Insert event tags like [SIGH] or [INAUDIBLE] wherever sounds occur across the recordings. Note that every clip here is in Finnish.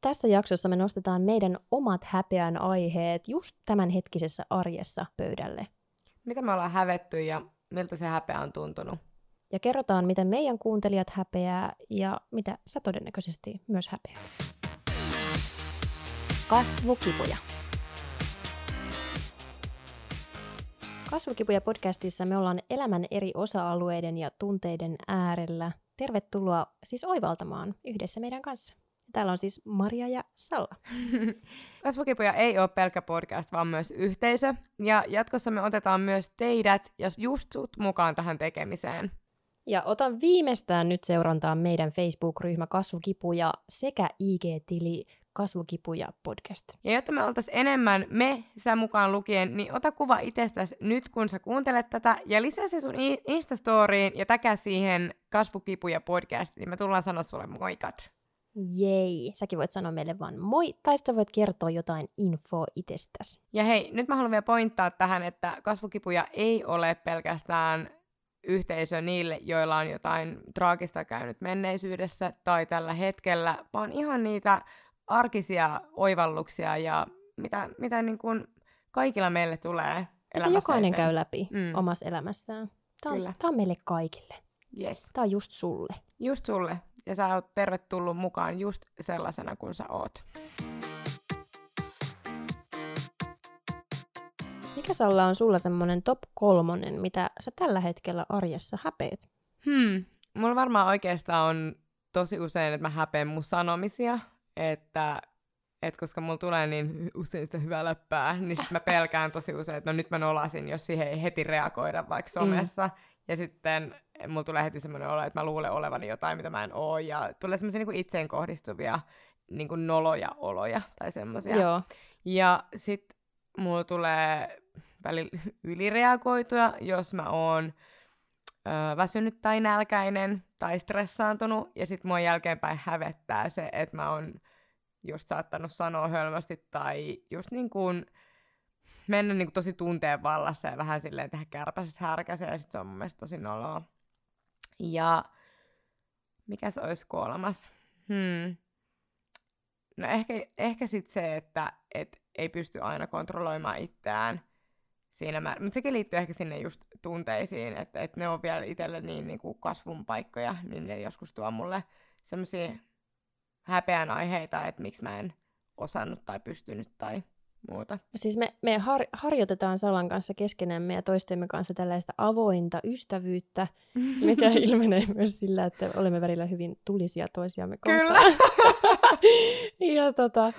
tässä jaksossa me nostetaan meidän omat häpeän aiheet just tämänhetkisessä arjessa pöydälle. Mitä me ollaan hävetty ja miltä se häpeä on tuntunut? Ja kerrotaan, miten meidän kuuntelijat häpeää ja mitä sä todennäköisesti myös häpeää. Kasvukipuja. Kasvukipuja podcastissa me ollaan elämän eri osa-alueiden ja tunteiden äärellä. Tervetuloa siis oivaltamaan yhdessä meidän kanssa. Täällä on siis Maria ja Salla. [LAUGHS] Kasvukipuja ei ole pelkkä podcast, vaan myös yhteisö. Ja jatkossa me otetaan myös teidät ja just sut mukaan tähän tekemiseen. Ja otan viimeistään nyt seurantaan meidän Facebook-ryhmä Kasvukipuja sekä IG-tili Kasvukipuja podcast. Ja jotta me oltaisiin enemmän me, sä mukaan lukien, niin ota kuva itsestäsi nyt, kun sä kuuntelet tätä, ja lisää se sun Instastoriin ja täkä siihen Kasvukipuja podcast, niin me tullaan sanoa sulle moikat. Jei, säkin voit sanoa meille vaan moi, tai sitten voit kertoa jotain infoa itsestäsi. Ja hei, nyt mä haluan vielä pointtaa tähän, että kasvukipuja ei ole pelkästään yhteisö niille, joilla on jotain traagista käynyt menneisyydessä tai tällä hetkellä, vaan ihan niitä arkisia oivalluksia ja mitä, mitä niin kuin kaikilla meille tulee Mitä jokainen eteen. käy läpi mm. omassa elämässään. Tämä on, tämä on meille kaikille. Yes. Tämä on just sulle. Just sulle. Ja sä oot tervetullut mukaan just sellaisena kuin sä oot. Mikä Salla on sulla semmonen top kolmonen, mitä sä tällä hetkellä arjessa häpeet? Hmm. Mulla varmaan oikeastaan on tosi usein, että mä häpeän mun sanomisia, että et koska mulla tulee niin usein sitä hyvää läppää, niin sit mä pelkään tosi usein, että no nyt mä nolasin, jos siihen ei heti reagoida vaikka mm. somessa. Mm. Ja sitten mulla tulee heti semmoinen olo, että mä luulen olevani jotain, mitä mä en oo. Ja tulee semmoisia niin itseen kohdistuvia niin kuin noloja oloja tai semmoisia. Joo. Ja sit mulla tulee välillä [LAUGHS] ylireagoituja, jos mä oon ö, väsynyt tai nälkäinen tai stressaantunut. Ja sit mua jälkeenpäin hävettää se, että mä oon just saattanut sanoa hölmösti tai just niin kuin mennä niin kuin tosi tunteen vallassa ja vähän silleen tehdä kärpäisestä härkäsen ja sit se on mun mielestä tosi noloa. Ja mikä se olisi kolmas? Hmm. No ehkä, ehkä sitten se, että et ei pysty aina kontrolloimaan itseään siinä määrin. Mutta sekin liittyy ehkä sinne just tunteisiin, että et ne on vielä itselle niin, niin kuin kasvun paikkoja, niin ne joskus tuo mulle semmoisia häpeän aiheita, että miksi mä en osannut tai pystynyt tai muuta. Siis me, me har, harjoitetaan Salan kanssa keskenämme ja toistemme kanssa tällaista avointa ystävyyttä, [LAUGHS] mikä ilmenee myös sillä, että olemme välillä hyvin tulisia toisiamme kohtaan. Kyllä. [LAUGHS] ja tota,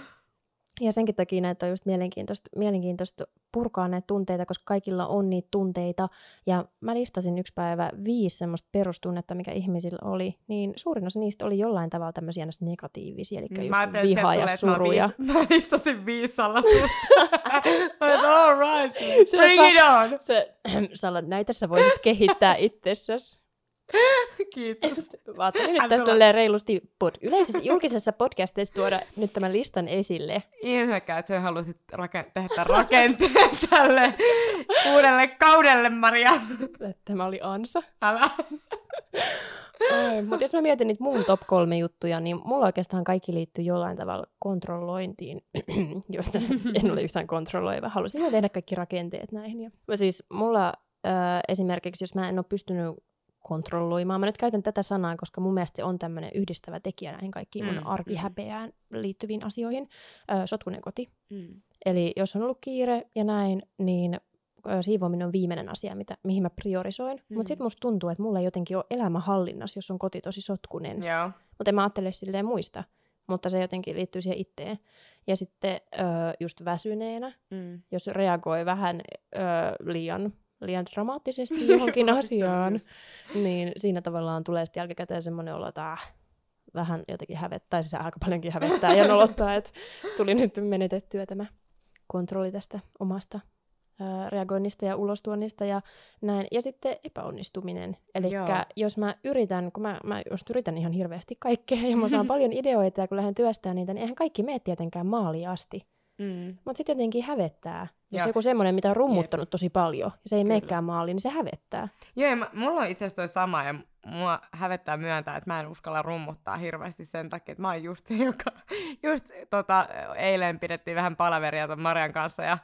ja senkin takia näitä on just mielenkiintoista, mielenkiintoista purkaa näitä tunteita, koska kaikilla on niitä tunteita. Ja mä listasin yksi päivä viisi semmoista perustunnetta, mikä ihmisillä oli. Niin suurin osa niistä oli jollain tavalla tämmöisiä negatiivisia, eli just mä viha ja suru. Ja... Mä, [LAUGHS] mä listasin viisi salasuutta. [LAUGHS] all right, bring it on! Se, [CLEARS THROAT] Salla, näitä sä voisit kehittää itsessäsi. [LAUGHS] Kiitos. Ajattelin nyt tästä reilusti pod- yleisessä julkisessa podcastissa tuoda nyt tämän listan esille. Ihmekään, että sä halusit rake- tehdä rakenteen [LAUGHS] tälle uudelle kaudelle, Maria. Tämä oli ansa. Älä. Mutta jos mä mietin niitä mun top kolme juttuja, niin mulla oikeastaan kaikki liittyy jollain tavalla kontrollointiin, [CLEARS THROAT] josta en ole yhtään kontrolloiva. Halusin tehdä kaikki rakenteet näihin. Ja siis mulla äh, esimerkiksi, jos mä en ole pystynyt kontrolloimaan. Mä nyt käytän tätä sanaa, koska mun mielestä se on tämmöinen yhdistävä tekijä näihin kaikkiin mun mm, arkihäpeään liittyviin asioihin. Ö, sotkunen koti. Mm. Eli jos on ollut kiire ja näin, niin siivoaminen on viimeinen asia, mitä, mihin mä priorisoin. Mm. Mutta sitten musta tuntuu, että mulla ei jotenkin ole elämä hallinnassa, jos on koti tosi sotkunen. Yeah. Mutta en mä ajattele silleen muista. Mutta se jotenkin liittyy siihen itteen. Ja sitten ö, just väsyneenä, mm. jos reagoi vähän ö, liian liian dramaattisesti [LAUGHS] johonkin asiaan, niin siinä tavallaan tulee sitten jälkikäteen semmoinen olo, että äh, vähän jotenkin hävettää, siis aika paljonkin hävettää ja nolottaa, että tuli nyt menetettyä tämä kontrolli tästä omasta ää, reagoinnista ja ulostuonnista ja näin. Ja sitten epäonnistuminen. Eli jos mä yritän, kun mä, mä just yritän ihan hirveästi kaikkea ja mä saan [LAUGHS] paljon ideoita ja kun lähden työstämään niitä, niin eihän kaikki mene tietenkään maaliin asti. Mm. Mutta sitten jotenkin hävettää. Jos Joo. joku semmoinen, mitä on rummuttanut tosi paljon, ja se ei Kyllä. meekään maaliin, niin se hävettää. Joo, ja mä, mulla on itse asiassa toi sama, ja mua hävettää myöntää, että mä en uskalla rummuttaa hirveästi sen takia, että mä oon just se, [LAUGHS] joka... Just tota, eilen pidettiin vähän palaveria ton Marian kanssa, ja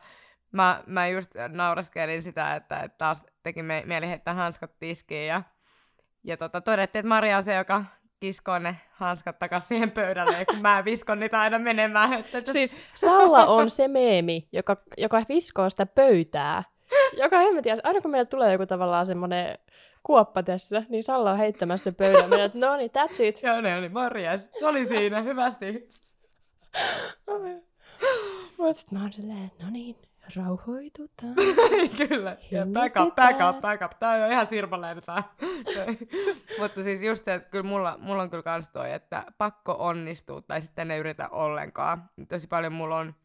mä, mä just nauraskelin sitä, että, että taas teki me, mieli heittää hanskat tiskiin, ja, ja tota, todettiin, että Maria on se, joka kiskoo ne hanskat takaisin siihen pöydälle, kun mä viskon niitä aina menemään. Että. Siis Salla on se meemi, joka, joka viskoo sitä pöytää. Joka hemmetin, aina kun meille tulee joku tavallaan semmoinen kuoppa tässä, niin Salla on heittämässä pöydän. Että no niin, that's it. Joo, ne oli morjes. Se oli siinä, hyvästi. Mutta sitten mä oon silleen, no niin, rauhoitutaan. [LAUGHS] Kyllä. Ja back up, back up, back up. Tää on jo ihan sirpaleinen tää. [LAUGHS] Mutta siis just se, että kyllä mulla, mulla on kyllä kans toi, että pakko onnistuu tai sitten ei yritä ollenkaan. Tosi paljon mulla on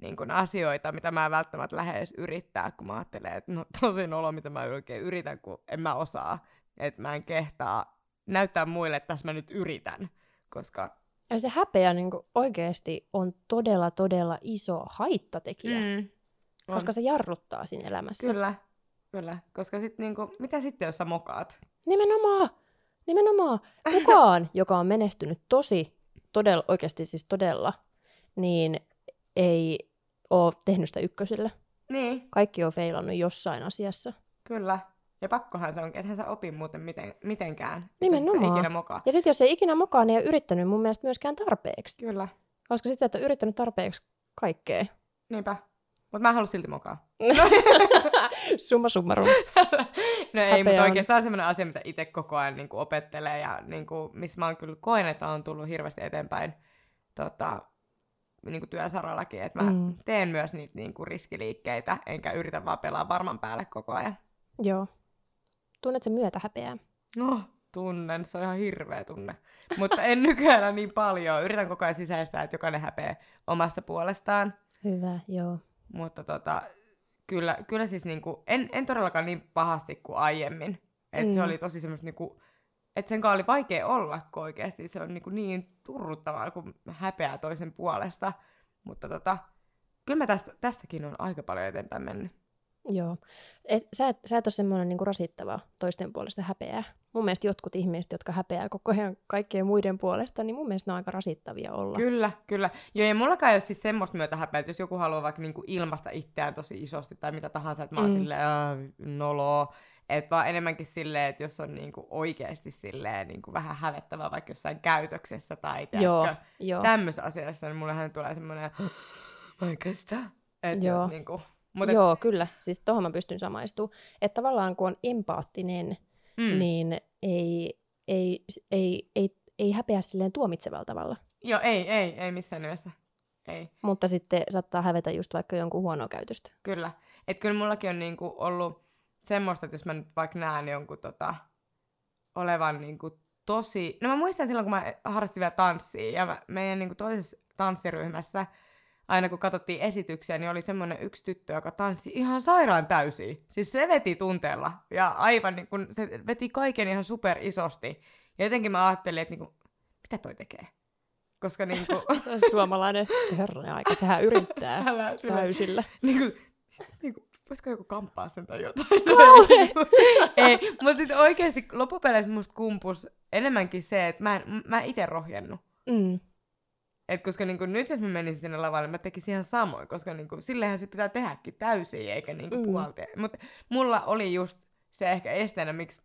niin kun asioita, mitä mä en välttämättä lähde edes yrittää, kun mä ajattelen, että no [LAUGHS] tosi olo, mitä mä oikein yritän, kun en mä osaa. Että mä en kehtaa näyttää muille, että tässä mä nyt yritän. Koska Ja se häpeä niin oikeasti on todella, todella iso haittatekijä, mm. On. koska se jarruttaa siinä elämässä. Kyllä, kyllä. Koska sit niinku, mitä sitten, jos sä mokaat? Nimenomaan, nimenomaan. Kukaan, [LAUGHS] joka on menestynyt tosi, todella, oikeasti siis todella, niin ei ole tehnyt sitä ykkösillä. Niin, Kaikki on feilannut jossain asiassa. Kyllä. Ja pakkohan se onkin, ethän sä opi muuten miten, mitenkään. Nimenomaan. ikinä mokaa. Ja sitten jos ei ikinä mukaan, niin ei ole yrittänyt mun mielestä myöskään tarpeeksi. Kyllä, Koska sitten sä et ole yrittänyt tarpeeksi kaikkea. niinpä. Mutta mä en halua silti mokaa. [LAUGHS] Summa summarum. no ei, Häpeä mutta oikeastaan semmoinen asia, mitä itse koko ajan niin kuin opettelee ja niin kuin, missä mä oon kyllä koen, että on tullut hirveästi eteenpäin tota, niin kuin työsarallakin, että mä Mm. teen myös niitä niin kuin riskiliikkeitä, enkä yritä vaan pelaa varman päälle koko ajan. Joo. Tunnet sen myötä häpeää. No, tunnen, se on ihan hirveä tunne. Mutta en [LAUGHS] nykyään niin paljon. Yritän koko ajan sisäistää, että jokainen häpeää omasta puolestaan. Hyvä, joo. Mutta tota, kyllä, kyllä siis niinku, en, en todellakaan niin pahasti kuin aiemmin. Et se Mm. oli tosi semmoista niinku, että sen kanssa oli vaikea olla, kun oikeasti se on niinku niin turruttavaa, kun häpeää toisen puolesta. Mutta tota, kyllä mä tästä, tästäkin on aika paljon eteenpäin mennyt. Joo. Et, sä, et, sä et ole semmoinen niinku rasittava toisten puolesta häpeää. Mun mielestä jotkut ihmiset, jotka häpeää koko ajan kaikkien muiden puolesta, niin mun mielestä ne on aika rasittavia olla. Kyllä, kyllä. Joo, ja mullakaan ei ole siis semmoista myötä häpeää, että jos joku haluaa vaikka niinku ilmasta itseään tosi isosti tai mitä tahansa, että mä oon Mm. silleen, "Ää, noloo. Että vaan enemmänkin silleen, että jos on niinku oikeasti silleen niinku vähän hävettävää vaikka jossain käytöksessä tai tämmöisessä asiassa, niin mullehan tulee semmoinen, mä en kestä. Että jos niinku, mutta et, Joo, kyllä. Siis tohon mä pystyn samaistumaan. Että tavallaan kun on empaattinen, mm, niin ei, ei, ei, ei, ei häpeä silleen tuomitsevalla tavalla. Joo, ei, ei, ei missään nimessä. Ei. Mutta sitten saattaa hävetä just vaikka jonkun huonoa käytöstä. Kyllä. Että kyllä mullakin on niinku ollut semmoista, että jos mä nyt vaikka näen jonkun tota, olevan niinku tosi... No mä muistan silloin, kun mä harrastin vielä tanssia, ja mä, meidän niinku toisessa tanssiryhmässä, aina kun katsottiin esityksiä, niin oli semmoinen yksi tyttö, joka tanssi ihan sairaan täysin. Siis se veti tunteella, ja aivan niin kun, se veti kaiken ihan super isosti. Ja jotenkin mä ajattelin, että niinku, mitä toi tekee? Koska niinku... [LAUGHS] Se on suomalainen herranen aika, sehän yrittää [LAUGHS] älä sillä- täysillä. niinku, niinku, voisiko joku kamppaa sen tai jotain? Kauhean. [LAUGHS] Ei, mutta sitten oikeasti loppupeleissä musta kumpus enemmänkin se, että mä, en, mä itse rohjennut. Mm. Et koska niinku, nyt jos mä menisin sinne lavalle, mä tekisin ihan samoin, koska niinku, silleenhän se pitää tehdäkin täysin, eikä niinku Mm. puolta. Mutta mulla oli just se ehkä esteenä, miksi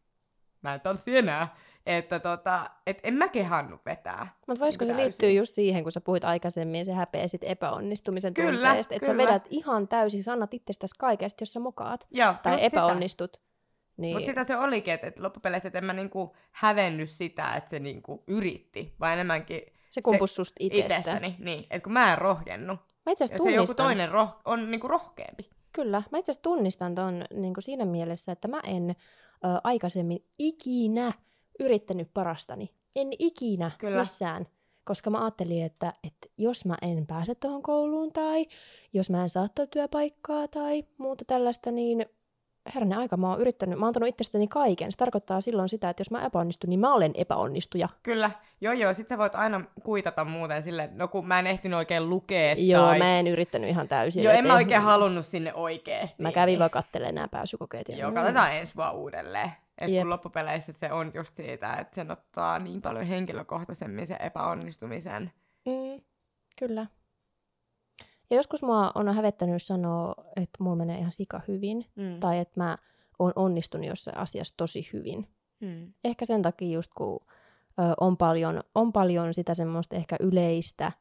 mä en tanssi enää, että tota, et en mä kehannut vetää. Mutta voisiko se Niinku liittyä just siihen, kun sä puhuit aikaisemmin, se häpeä sit epäonnistumisen Kyllä, tunteesta, että sä vedät ihan täysin, sä annat itsestäsi kaiken, sit jos sä mokaat Joo, tai just sitä. epäonnistut. Niin, Mutta sitä se olikin, että, että loppupeleissä että en mä niinku hävennyt sitä, että se niinku yritti, vaan enemmänkin se kumpus susta itsestä. itsestäni. Niin, että kun mä en rohjennut. Mä itse asiassa se joku tunnistan, toinen roh- on niinku rohkeampi. kyllä, mä itse asiassa tunnistan ton niin siinä mielessä, että mä en ö, aikaisemmin ikinä yrittänyt parastani. En ikinä Kyllä. missään. Koska mä ajattelin, että, että jos mä en pääse tuohon kouluun tai jos mä en saa työpaikkaa tai muuta tällaista, niin herranen aika, mä oon yrittänyt, mä oon antanut itsestäni kaiken. Se tarkoittaa silloin sitä, että jos mä epäonnistun, niin mä olen epäonnistuja. Kyllä, joo joo, sit sä voit aina kuitata muuten silleen, no kun mä en ehtinyt oikein lukea Joo, tai... mä en yrittänyt ihan täysin. Joo, en mä oikein halunnut sinne oikeesti. Mä kävin vaan kattelemaan nämä pääsykokeet. ja- Joo, katsotaan ensi vaan uudelleen. Et kun loppupeleissä se on just siitä, että sen ottaa niin paljon henkilökohtaisemmin sen epäonnistumisen. Mm, kyllä. Ja joskus mua on hävettänyt sanoa, että mulla menee ihan sika hyvin, Mm. tai että mä oon onnistunut jossain asiassa tosi hyvin. Mm. Ehkä sen takia just kun ö, on, paljon, on paljon sitä semmoista ehkä yleistä,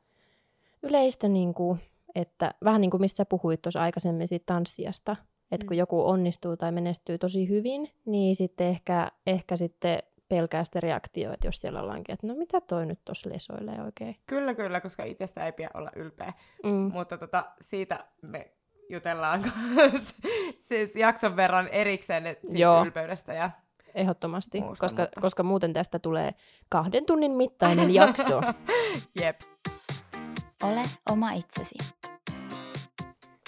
yleistä niin kuin, että vähän niin kuin mistä sä puhuit tuossa aikaisemmin siitä tanssijasta, että kun Mm. joku onnistuu tai menestyy tosi hyvin, niin sitten ehkä, ehkä sitten pelkää sitä reaktioa, että jos siellä ollaankin, että no mitä toi nyt tuossa lesoilee oikein. Kyllä, kyllä, koska itsestä ei pidä olla ylpeä. Mm. Mutta tota, siitä me jutellaan [LAUGHS] sit jakson verran erikseen siitä Joo. ylpeydestä. Ja... Ehdottomasti, Muusta, koska, mutta- koska muuten tästä tulee kahden tunnin mittainen jakso. [LAUGHS] Jep. Ole oma itsesi.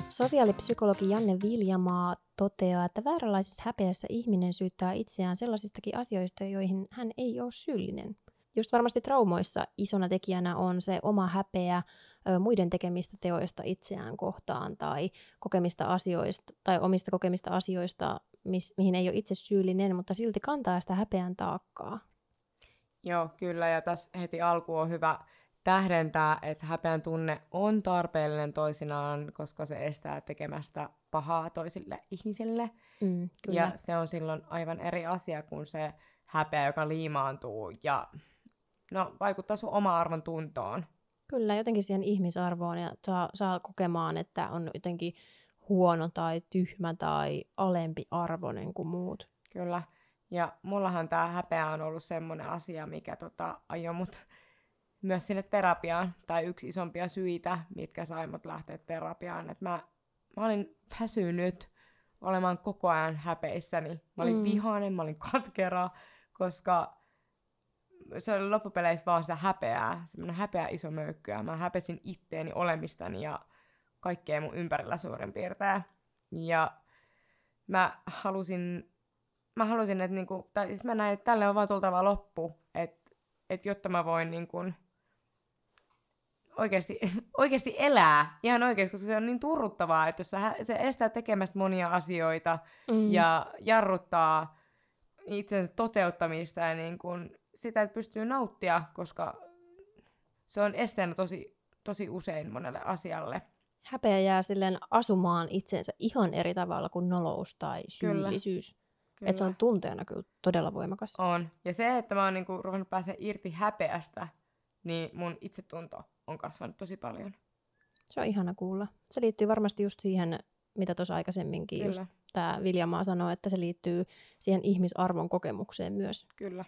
Sosiaalipsykologi Janne Viljamaa toteaa, että vääränlaisessa häpeässä ihminen syyttää itseään sellaisistakin asioista, joihin hän ei ole syyllinen. Just varmasti traumoissa isona tekijänä on se oma häpeä ö, muiden tekemistä teoista itseään kohtaan tai kokemista asioista tai omista kokemista asioista, mihin ei ole itse syyllinen, mutta silti kantaa sitä häpeän taakkaa. Joo, kyllä. Ja tässä heti alku on hyvä tähdentää, että häpeän tunne on tarpeellinen toisinaan, koska se estää tekemästä pahaa toisille ihmisille. Mm, kyllä. Ja se on silloin aivan eri asia kuin se häpeä, joka liimaantuu ja no, vaikuttaa sun oma arvon tuntoon. Kyllä, jotenkin siihen ihmisarvoon ja saa, saa kokemaan, että on jotenkin huono tai tyhmä tai alempi arvoinen kuin muut. Kyllä. Ja mullahan tämä häpeä on ollut semmoinen asia, mikä tota, ajoi mut myös sinne terapiaan, tai yksi isompia syitä, mitkä sai mut lähteä terapiaan. Et mä, mä olin väsynyt olemaan koko ajan häpeissäni. Mä olin Mm. vihainen, mä olin katkera, koska se oli loppupeleissä vaan sitä häpeää, semmoinen häpeä iso möykky, ja mä häpesin itteeni olemistani ja kaikkea mun ympärillä suurin piirtein. Ja mä halusin, mä halusin, että niinku, tai siis mä näin, että tälle on vaan tultava loppu, että et jotta mä voin niinku oikeasti, [LAUGHS] oikeasti elää, ihan oikeasti, koska se on niin turruttavaa, että jos se estää tekemästä monia asioita Mm. ja jarruttaa itsensä toteuttamista ja niin kun sitä, että pystyy nauttia, koska se on esteenä tosi, tosi usein monelle asialle. Häpeä jää silleen asumaan itsensä ihan eri tavalla kuin nolous tai Kyllä. syyllisyys. Kyllä. Et se on tunteena kyllä todella voimakas. On. Ja se, että mä oon niinku ruvennut pääsemään irti häpeästä, niin mun itsetunto on kasvanut tosi paljon. Se on ihana kuulla. Se liittyy varmasti just siihen, mitä tuossa aikaisemminkin just Kyllä, tämä Viljamaa sanoi, että se liittyy siihen ihmisarvon kokemukseen myös. kyllä.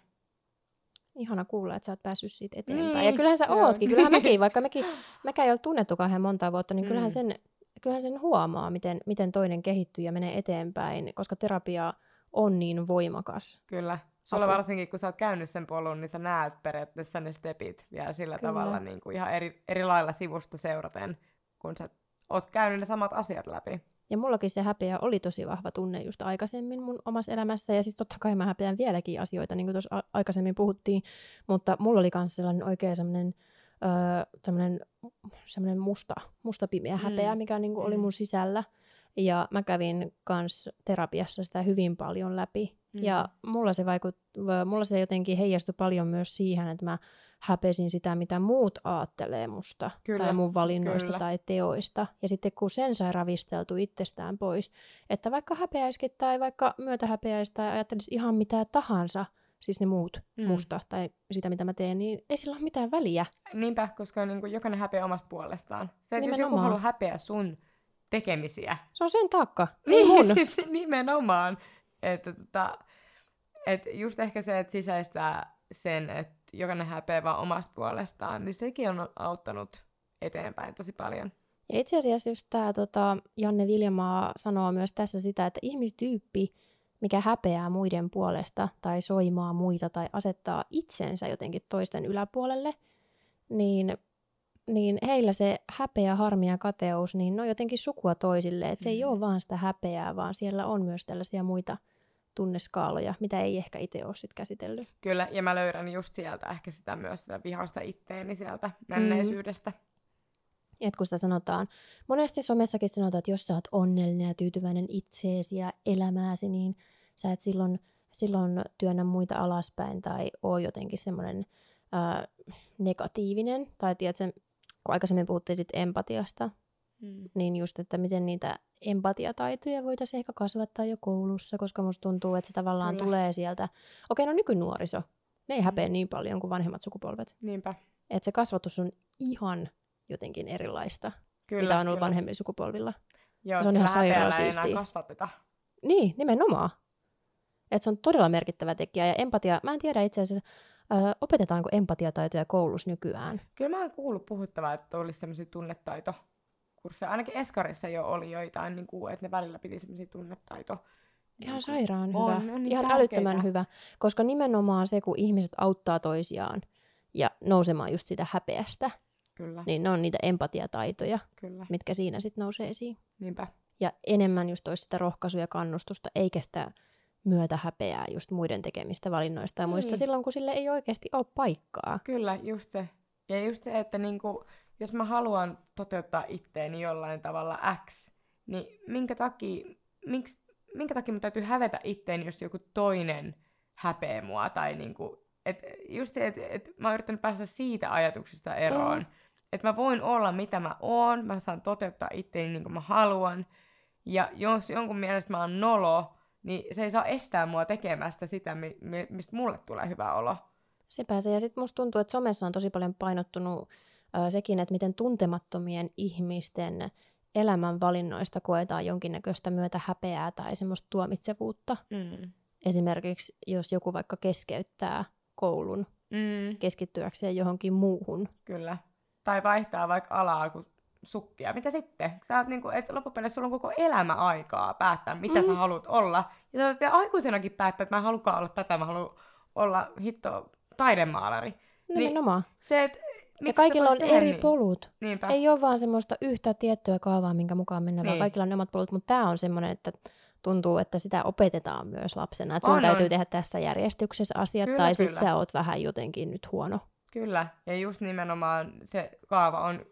Ihana kuulla, että sä oot päässyt siitä eteenpäin. Niin, ja kyllähän sä on. ootkin, kyllähän mäkin, [LAUGHS] vaikka mekin, mäkään ei ole tunnettu kauhean montaa vuotta, niin kyllähän Mm. sen, kyllähän sen huomaa, miten, miten toinen kehittyy ja menee eteenpäin, koska terapia on niin voimakas. Kyllä. Sulla Apu. varsinkin, kun sä oot käynyt sen polun, niin sä näet periaatteessa ne stepit vielä sillä Kyllä. tavalla niin kuin ihan eri, eri lailla sivusta seuraten, kun sä oot käynyt ne samat asiat läpi. Ja mullakin se häpeä oli tosi vahva tunne just aikaisemmin mun omassa elämässä. Ja siis totta kai mä häpeän vieläkin asioita, niin kuin tuossa a- aikaisemmin puhuttiin. Mutta mulla oli myös sellainen oikein sellainen, öö, sellainen, sellainen musta, musta pimeä Mm. häpeä, mikä niin kuin oli Mm. mun sisällä. Ja mä kävin kans terapiassa sitä hyvin paljon läpi. Mm. Ja mulla se, vaikut, mulla se jotenkin heijastui paljon myös siihen, että mä häpesin sitä, mitä muut aattelee musta. Kyllä, Tai mun valinnoista kyllä. tai teoista. Ja sitten kun sen sai ravisteltu itsestään pois, että vaikka häpeäisikin tai vaikka myötähäpeäisi tai ajattelisi ihan mitä tahansa, siis ne muut Mm. musta tai sitä, mitä mä teen, niin ei sillä ole mitään väliä. Niinpä, koska niin kuin jokainen häpeää omasta puolestaan. Se, että jos joku haluaa häpeä sun tekemisiä, Se on sen taakka, ei mun. siis nimenomaan. Että tota, et just ehkä se, että sisäistää sen, että jokainen häpeää vaan omasta puolestaan, niin sekin on auttanut eteenpäin tosi paljon. Ja itse asiassa just tämä tota, Janne Viljamaa sanoo myös tässä sitä, että ihmistyyppi, mikä häpeää muiden puolesta tai soimaa muita tai asettaa itsensä jotenkin toisten yläpuolelle, niin niin heillä se häpeä, harmi ja kateus, niin ne on jotenkin sukua toisille. Että se ei Mm. ole vaan sitä häpeää, vaan siellä on myös tällaisia muita tunneskaaloja, mitä ei ehkä itse ole sit käsitellyt. Kyllä, ja mä löydän just sieltä ehkä sitä myös sitä vihasta itteeni sieltä Mm. menneisyydestä. Et kun sitä sanotaan, monesti somessakin sanotaan, että jos sä oot onnellinen ja tyytyväinen itseesi ja elämääsi, niin sä et silloin, silloin työnnä muita alaspäin tai oo jotenkin semmoinen negatiivinen. Tai tiedätkö, kun aikaisemmin puhuttiin sit empatiasta, Mm. niin just, että miten niitä empatiataitoja voitaisiin ehkä kasvattaa jo koulussa, koska musta tuntuu, että se tavallaan Kyllä. tulee sieltä. Okei, no nykynuoriso, ne ei häpeä niin paljon kuin vanhemmat sukupolvet. Niinpä. Että se kasvatus on ihan jotenkin erilaista, Kyllä, mitä on ollut kyllä. vanhemmilla sukupolvilla. Joo, Se on ihan sairaan ei kasvateta. Niin, nimenomaan. Et se on todella merkittävä tekijä. Ja empatia, mä en tiedä itse asiassa, ö, opetetaanko empatiataitoja koulussa nykyään. Kyllä mä oon kuullut puhuttavaa, että olisi semmoisia tunnetaitokursseja. Ainakin Eskarissa jo oli joitain, niin kuin, että ne välillä piti semmoisia tunnetaito. Ihan niin sairaan on, hyvä. on niin Ihan tärkeitä. älyttömän hyvä. Koska nimenomaan se, kun ihmiset auttaa toisiaan ja nousemaan just sitä häpeästä, Kyllä, niin ne on niitä empatiataitoja, kyllä. mitkä siinä sitten nousee esiin. Niinpä. Ja enemmän just olisi sitä rohkaisua ja kannustusta, eikä sitä myötä häpeää just muiden tekemistä valinnoista ja muista Niin. silloin, kun sille ei oikeasti ole paikkaa. Kyllä, just se. Ja just se, että niinku, jos mä haluan toteuttaa itteeni jollain tavalla X, niin minkä takia, miksi, minkä takia mun täytyy hävetä itteeni, jos joku toinen häpeää mua? Tai niinku, et just se, että et mä oon yrittänyt päästä siitä ajatuksesta eroon. Mm. Että mä voin olla mitä mä oon, mä saan toteuttaa itteeni niin kuin mä haluan. Ja jos jonkun mielestä mä oon nolo, niin se ei saa estää mua tekemästä sitä, mi- mi- mistä mulle tulee hyvä olo. Se. Ja sitten musta tuntuu, että somessa on tosi paljon painottunut sekin, että miten tuntemattomien ihmisten elämän valinnoista koetaan jonkinnäköistä myötä häpeää tai semmoista tuomitsevuutta. Mm. Esimerkiksi jos joku vaikka keskeyttää koulun Mm, keskittyäkseen johonkin muuhun. kyllä. Tai vaihtaa vaikka alaa kuin sukkia. Mitä sitten? Sä oot niinku, et loppupeleissä sulla on koko elämä aikaa päättää, mitä mm. sä haluat olla. Ja sä voit vielä aikuisenakin päättää, että mä en halukaan olla tätä, mä haluan olla hitto taidemaalari. Nimenomaan. Se, et, ja kaikilla on eri niin? polut. Niinpä. Ei ole vaan semmoista yhtä tiettyä kaavaa, minkä mukaan mennään, vaan Niin. kaikilla on ne omat polut. Mutta tämä on semmoinen, että tuntuu, että sitä opetetaan myös lapsena. Että sun On, täytyy on. tehdä tässä järjestyksessä asiat, Kyllä, tai sit kyllä. sä oot vähän jotenkin nyt huono. Kyllä, ja just nimenomaan se kaava on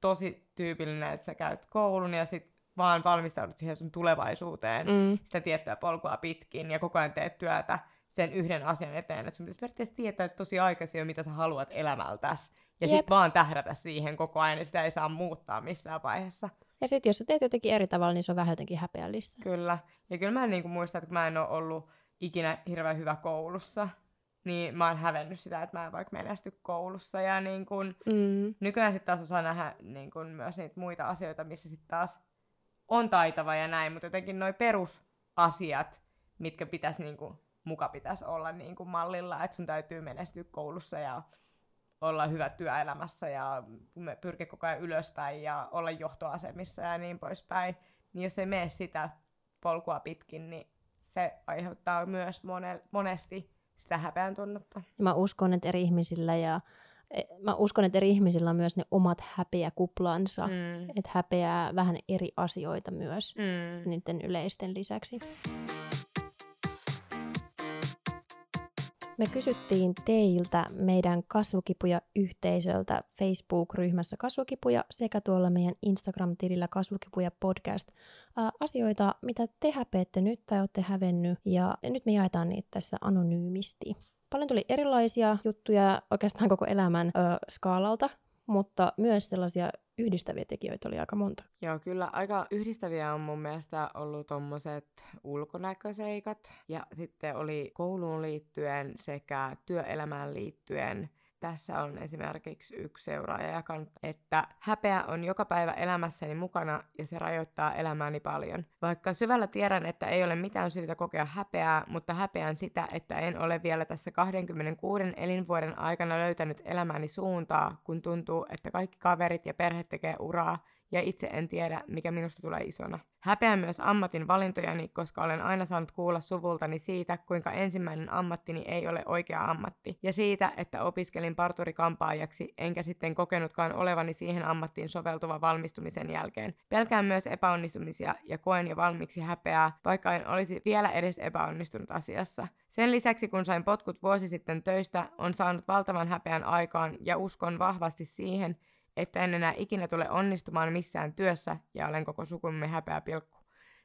tosi tyypillinen, että sä käyt koulun ja sit vaan valmistaudut siihen sun tulevaisuuteen Mm. sitä tiettyä polkua pitkin ja koko ajan teet työtä sen yhden asian eteen. Että sun pitäisi periaatteessa tietää tosi aikaisin jo, mitä sä haluat elämältäs. Ja Jep. sit vaan tähdätä siihen koko ajan, ja sitä ei saa muuttaa missään vaiheessa. Ja sitten jos sä teet jotenkin eri tavalla, niin se on vähän jotenkin häpeällistä. Kyllä. Ja kyllä mä niinku muista, että kun mä en ole ollut ikinä hirveän hyvä koulussa, niin mä oon hävennyt sitä, että mä en vaikka menesty koulussa. Ja niin kun, Mm. nykyään sitten taas osaa nähdä niin kun myös niitä muita asioita, missä sitten taas on taitava ja näin, mutta jotenkin noi perusasiat, mitkä pitäisi niin kun, muka pitäisi olla niin kun mallilla, että sun täytyy menestyä koulussa ja olla hyvä työelämässä ja pyrkiä koko ajan ylöspäin ja olla johtoasemissa ja niin poispäin, niin jos ei mene sitä polkua pitkin, niin se aiheuttaa myös mone- monesti sitä häpeän tunnetta. Ja mä uskon, että eri ihmisillä ja e, mä uskon, että eri ihmisillä on myös ne omat häpeäkuplansa. Mm. Mm. Että häpeää vähän eri asioita myös Mm. niiden yleisten lisäksi. Me kysyttiin teiltä meidän kasvukipuja-yhteisöltä Facebook-ryhmässä Kasvukipuja sekä tuolla meidän Instagram-tilillä Kasvukipuja podcast asioita, mitä te häpeette nyt tai olette hävennyt ja nyt me jaetaan niitä tässä anonyymisti. Paljon tuli erilaisia juttuja oikeastaan koko elämän ö, skaalalta, mutta myös sellaisia yhdistäviä tekijöitä oli aika monta. Joo, kyllä aika yhdistäviä on mun mielestä ollut tommoset ulkonäköseikat. Ja sitten oli kouluun liittyen sekä työelämään liittyen. Tässä on esimerkiksi yksi seuraaja jakanut, että häpeä on joka päivä elämässäni mukana ja se rajoittaa elämääni paljon. Vaikka syvällä tiedän, että ei ole mitään syytä kokea häpeää, mutta häpeän sitä, että en ole vielä tässä 26 elinvuoden aikana löytänyt elämäni suuntaa, kun tuntuu, että kaikki kaverit ja perhe tekee uraa ja itse en tiedä, mikä minusta tulee isona. Häpeän myös ammatin valintojani, koska olen aina saanut kuulla suvultani siitä, kuinka ensimmäinen ammattini ei ole oikea ammatti, ja siitä, että opiskelin parturikampaajaksi, enkä sitten kokenutkaan olevani siihen ammattiin soveltuva valmistumisen jälkeen. Pelkään myös epäonnistumisia ja koen jo valmiiksi häpeää, vaikka en olisi vielä edes epäonnistunut asiassa. Sen lisäksi, kun sain potkut vuosi sitten töistä, on saanut valtavan häpeän aikaan ja uskon vahvasti siihen, että en enää ikinä tule onnistumaan missään työssä ja olen koko sukumme häpeä pilkku.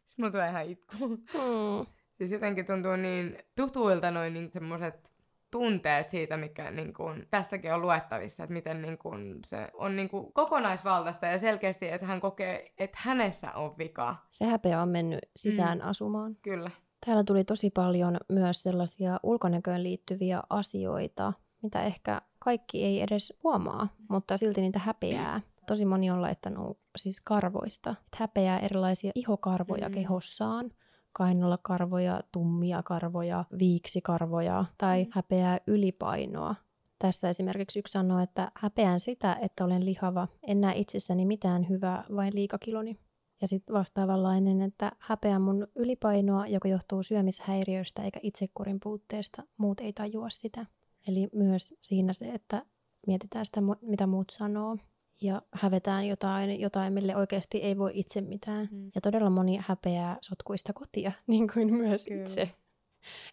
Siis mulla tulee ihan itku. Mm. Siis jotenkin tuntuu niin tutuilta noin niin semmoiset tunteet siitä, mikä niin kuin, tästäkin on luettavissa, että miten niin kuin, se on niin kuin, kokonaisvaltaista ja selkeästi, että hän kokee, että hänessä on vika. Se häpeä on mennyt sisään mm. asumaan. Kyllä. Täällä tuli tosi paljon myös sellaisia ulkonäköön liittyviä asioita, mitä ehkä kaikki ei edes huomaa, mutta silti niitä häpeää. Tosi moni on laittanut siis karvoista. Että häpeää erilaisia ihokarvoja mm. kehossaan, kainalokarvoja, tummia karvoja, viiksikarvoja tai mm. häpeää ylipainoa. Tässä esimerkiksi yksi sanoo, että häpeän sitä, että olen lihava, en näe itsessäni mitään hyvää, vain liikakiloni. Ja sitten vastaavanlainen, että häpeän mun ylipainoa, joka johtuu syömishäiriöistä eikä itsekurin puutteesta, muut ei tajua sitä. Eli myös siinä se, että mietitään sitä, mitä muut sanoo ja hävetään jotain, jotain mille oikeasti ei voi itse mitään. Mm. Ja todella moni häpeää sotkuista kotia, [LAUGHS] niin kuin myös Kyllä. itse.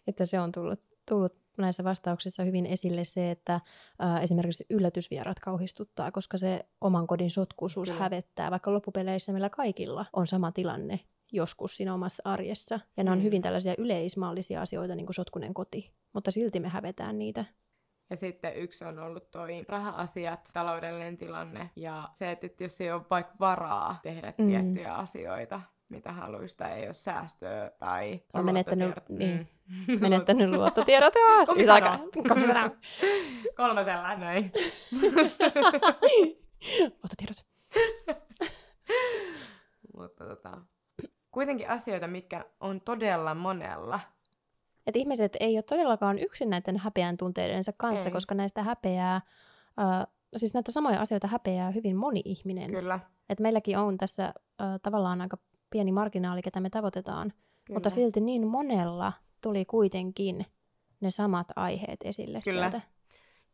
Että se on tullut, tullut näissä vastauksissa hyvin esille se, että ää, esimerkiksi yllätysvierat kauhistuttaa, koska se oman kodin sotkuisuus Kyllä. hävettää, vaikka loppupeleissä meillä kaikilla on sama tilanne joskus siinä omassa arjessa. Ja ne on mm. hyvin tällaisia yleismaallisia asioita, niin kuin sotkunen koti, mutta silti me hävetään niitä. Ja sitten yksi on ollut toi raha-asiat, taloudellinen tilanne ja se, että jos ei ole vaikka varaa tehdä mm. tiettyjä asioita, mitä haluaisi, tai ei ole säästöä tai on menettänyt, niin, mm. [LAUGHS] menettänyt luottotiedot. [LAUGHS] Kumpi sanoo? Kumpi [LAUGHS] sanoo? Kolmasella, näin. luottotiedot. Mutta tota, kuitenkin asioita, mikä on todella monella että ihmiset ei ole todellakaan yksin näiden häpeän tunteidensa kanssa, ei. koska näistä häpeää, äh, siis näitä samoja asioita häpeää hyvin moni ihminen. Kyllä. Et meilläkin on tässä äh, tavallaan aika pieni marginaali, ketä me tavoitetaan, Kyllä. mutta silti niin monella tuli kuitenkin ne samat aiheet esille Kyllä. sieltä.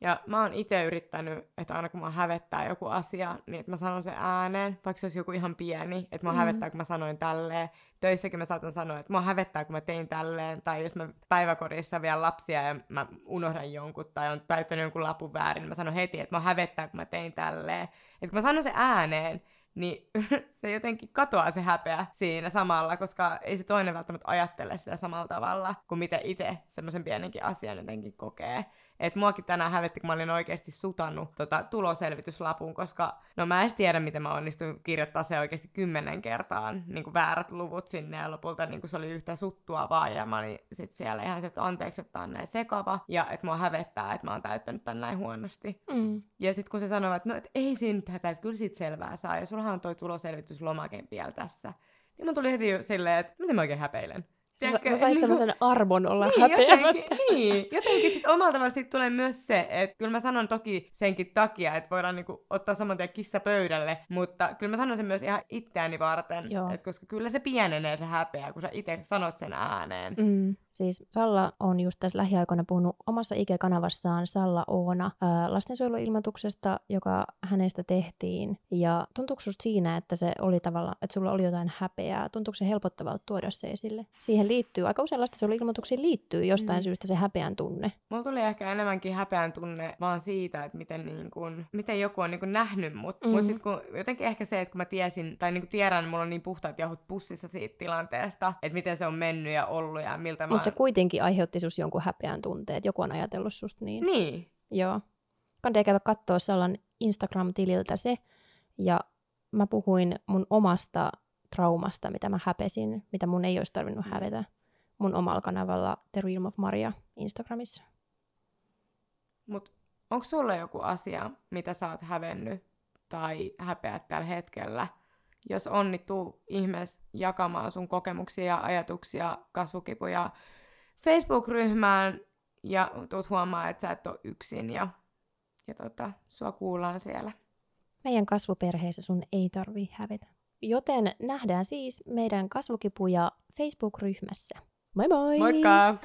Ja mä oon itse yrittänyt, että aina kun mä hävettää joku asia, niin että mä sanon sen ääneen, vaikka se olisi joku ihan pieni, että mä mm. hävettää, kun mä sanoin tälleen. Töissäkin mä saatan sanoa, että mä hävettää, kun mä tein tälleen. Tai jos mä päiväkodissa vielä lapsia ja mä unohdan jonkun tai on täyttänyt jonkun lapun väärin, niin mä sanon heti, että mä hävettää, kun mä tein tälleen. Että kun mä sanon sen ääneen, niin [LAUGHS] se jotenkin katoaa se häpeä siinä samalla, koska ei se toinen välttämättä ajattele sitä samalla tavalla kuin mitä itse semmoisen pienenkin asian jotenkin kokee. Et muakin tänään hävetti, kun mä olin oikeasti sutannut tota tuloselvityslapun, koska no mä en tiedä, miten mä onnistuin kirjoittaa se oikeasti kymmenen kertaan niin kuin väärät luvut sinne ja lopulta niin kuin se oli yhtä suttua vaan ja mä olin sit siellä ihan, että anteeksi, että on näin sekava ja että mua hävettää, että mä oon täyttänyt tän näin huonosti. Mm. Ja sitten kun se sanoi, että no et ei siinä nyt hätää, että kyllä siitä selvää saa ja sullahan on toi tuloselvityslomake vielä tässä. Niin mun tuli heti silleen, että miten mä oikein häpeilen. Tiedätkö, sä, sä sait niin semmoisen arvon olla niin, häpeämättä. Jotenkin, niin, [LAUGHS] jotenkin sit omalla tavalla sit tulee myös se, että kyllä mä sanon toki senkin takia, että voidaan niinku ottaa saman tien kissa pöydälle, mutta kyllä mä sanon sen myös ihan itseäni varten, että koska kyllä se pienenee se häpeä, kun sä itse sanot sen ääneen. Mm. Siis Salla on just tässä lähiaikoina puhunut omassa IG-kanavassaan Salla Oona ää, lastensuojeluilmoituksesta, joka hänestä tehtiin. Ja tuntuuko siinä, että se oli tavalla, että sulla oli jotain häpeää? Tuntuuko se helpottavalta tuoda se esille? Siihen liittyy, aika usein lastensuojeluilmoituksiin liittyy jostain mm. syystä se häpeän tunne. Mulla tuli ehkä enemmänkin häpeän tunne vaan siitä, että miten, niin kun, miten joku on niin kun nähnyt mut. Mm. Mut sit kun, jotenkin ehkä se, että kun mä tiesin, tai niin kun tiedän, mulla on niin puhtaat jahut pussissa siitä tilanteesta, että miten se on mennyt ja ollut ja miltä mä se kuitenkin aiheutti sus jonkun häpeän tunteet. Joku on ajatellut susta niin. Niin. Joo. Kannattaa käydä katsoa Sallan Instagram-tililtä se. Ja mä puhuin mun omasta traumasta, mitä mä häpesin, mitä mun ei olisi tarvinnut mm. hävetä mun omalla kanavalla The Realm of Maria Instagramissa. Mut onko sulla joku asia, mitä sä oot hävennyt tai häpeät tällä hetkellä – jos on, niin tuu ihmeessä jakamaan sun kokemuksia ja ajatuksia, kasvukipuja Facebook-ryhmään ja tuut huomaa, että sä et ole yksin ja, ja tota, sua kuullaan siellä. Meidän kasvuperheessä sun ei tarvi hävetä. Joten nähdään siis meidän kasvukipuja Facebook-ryhmässä. Moi moi! Moikka!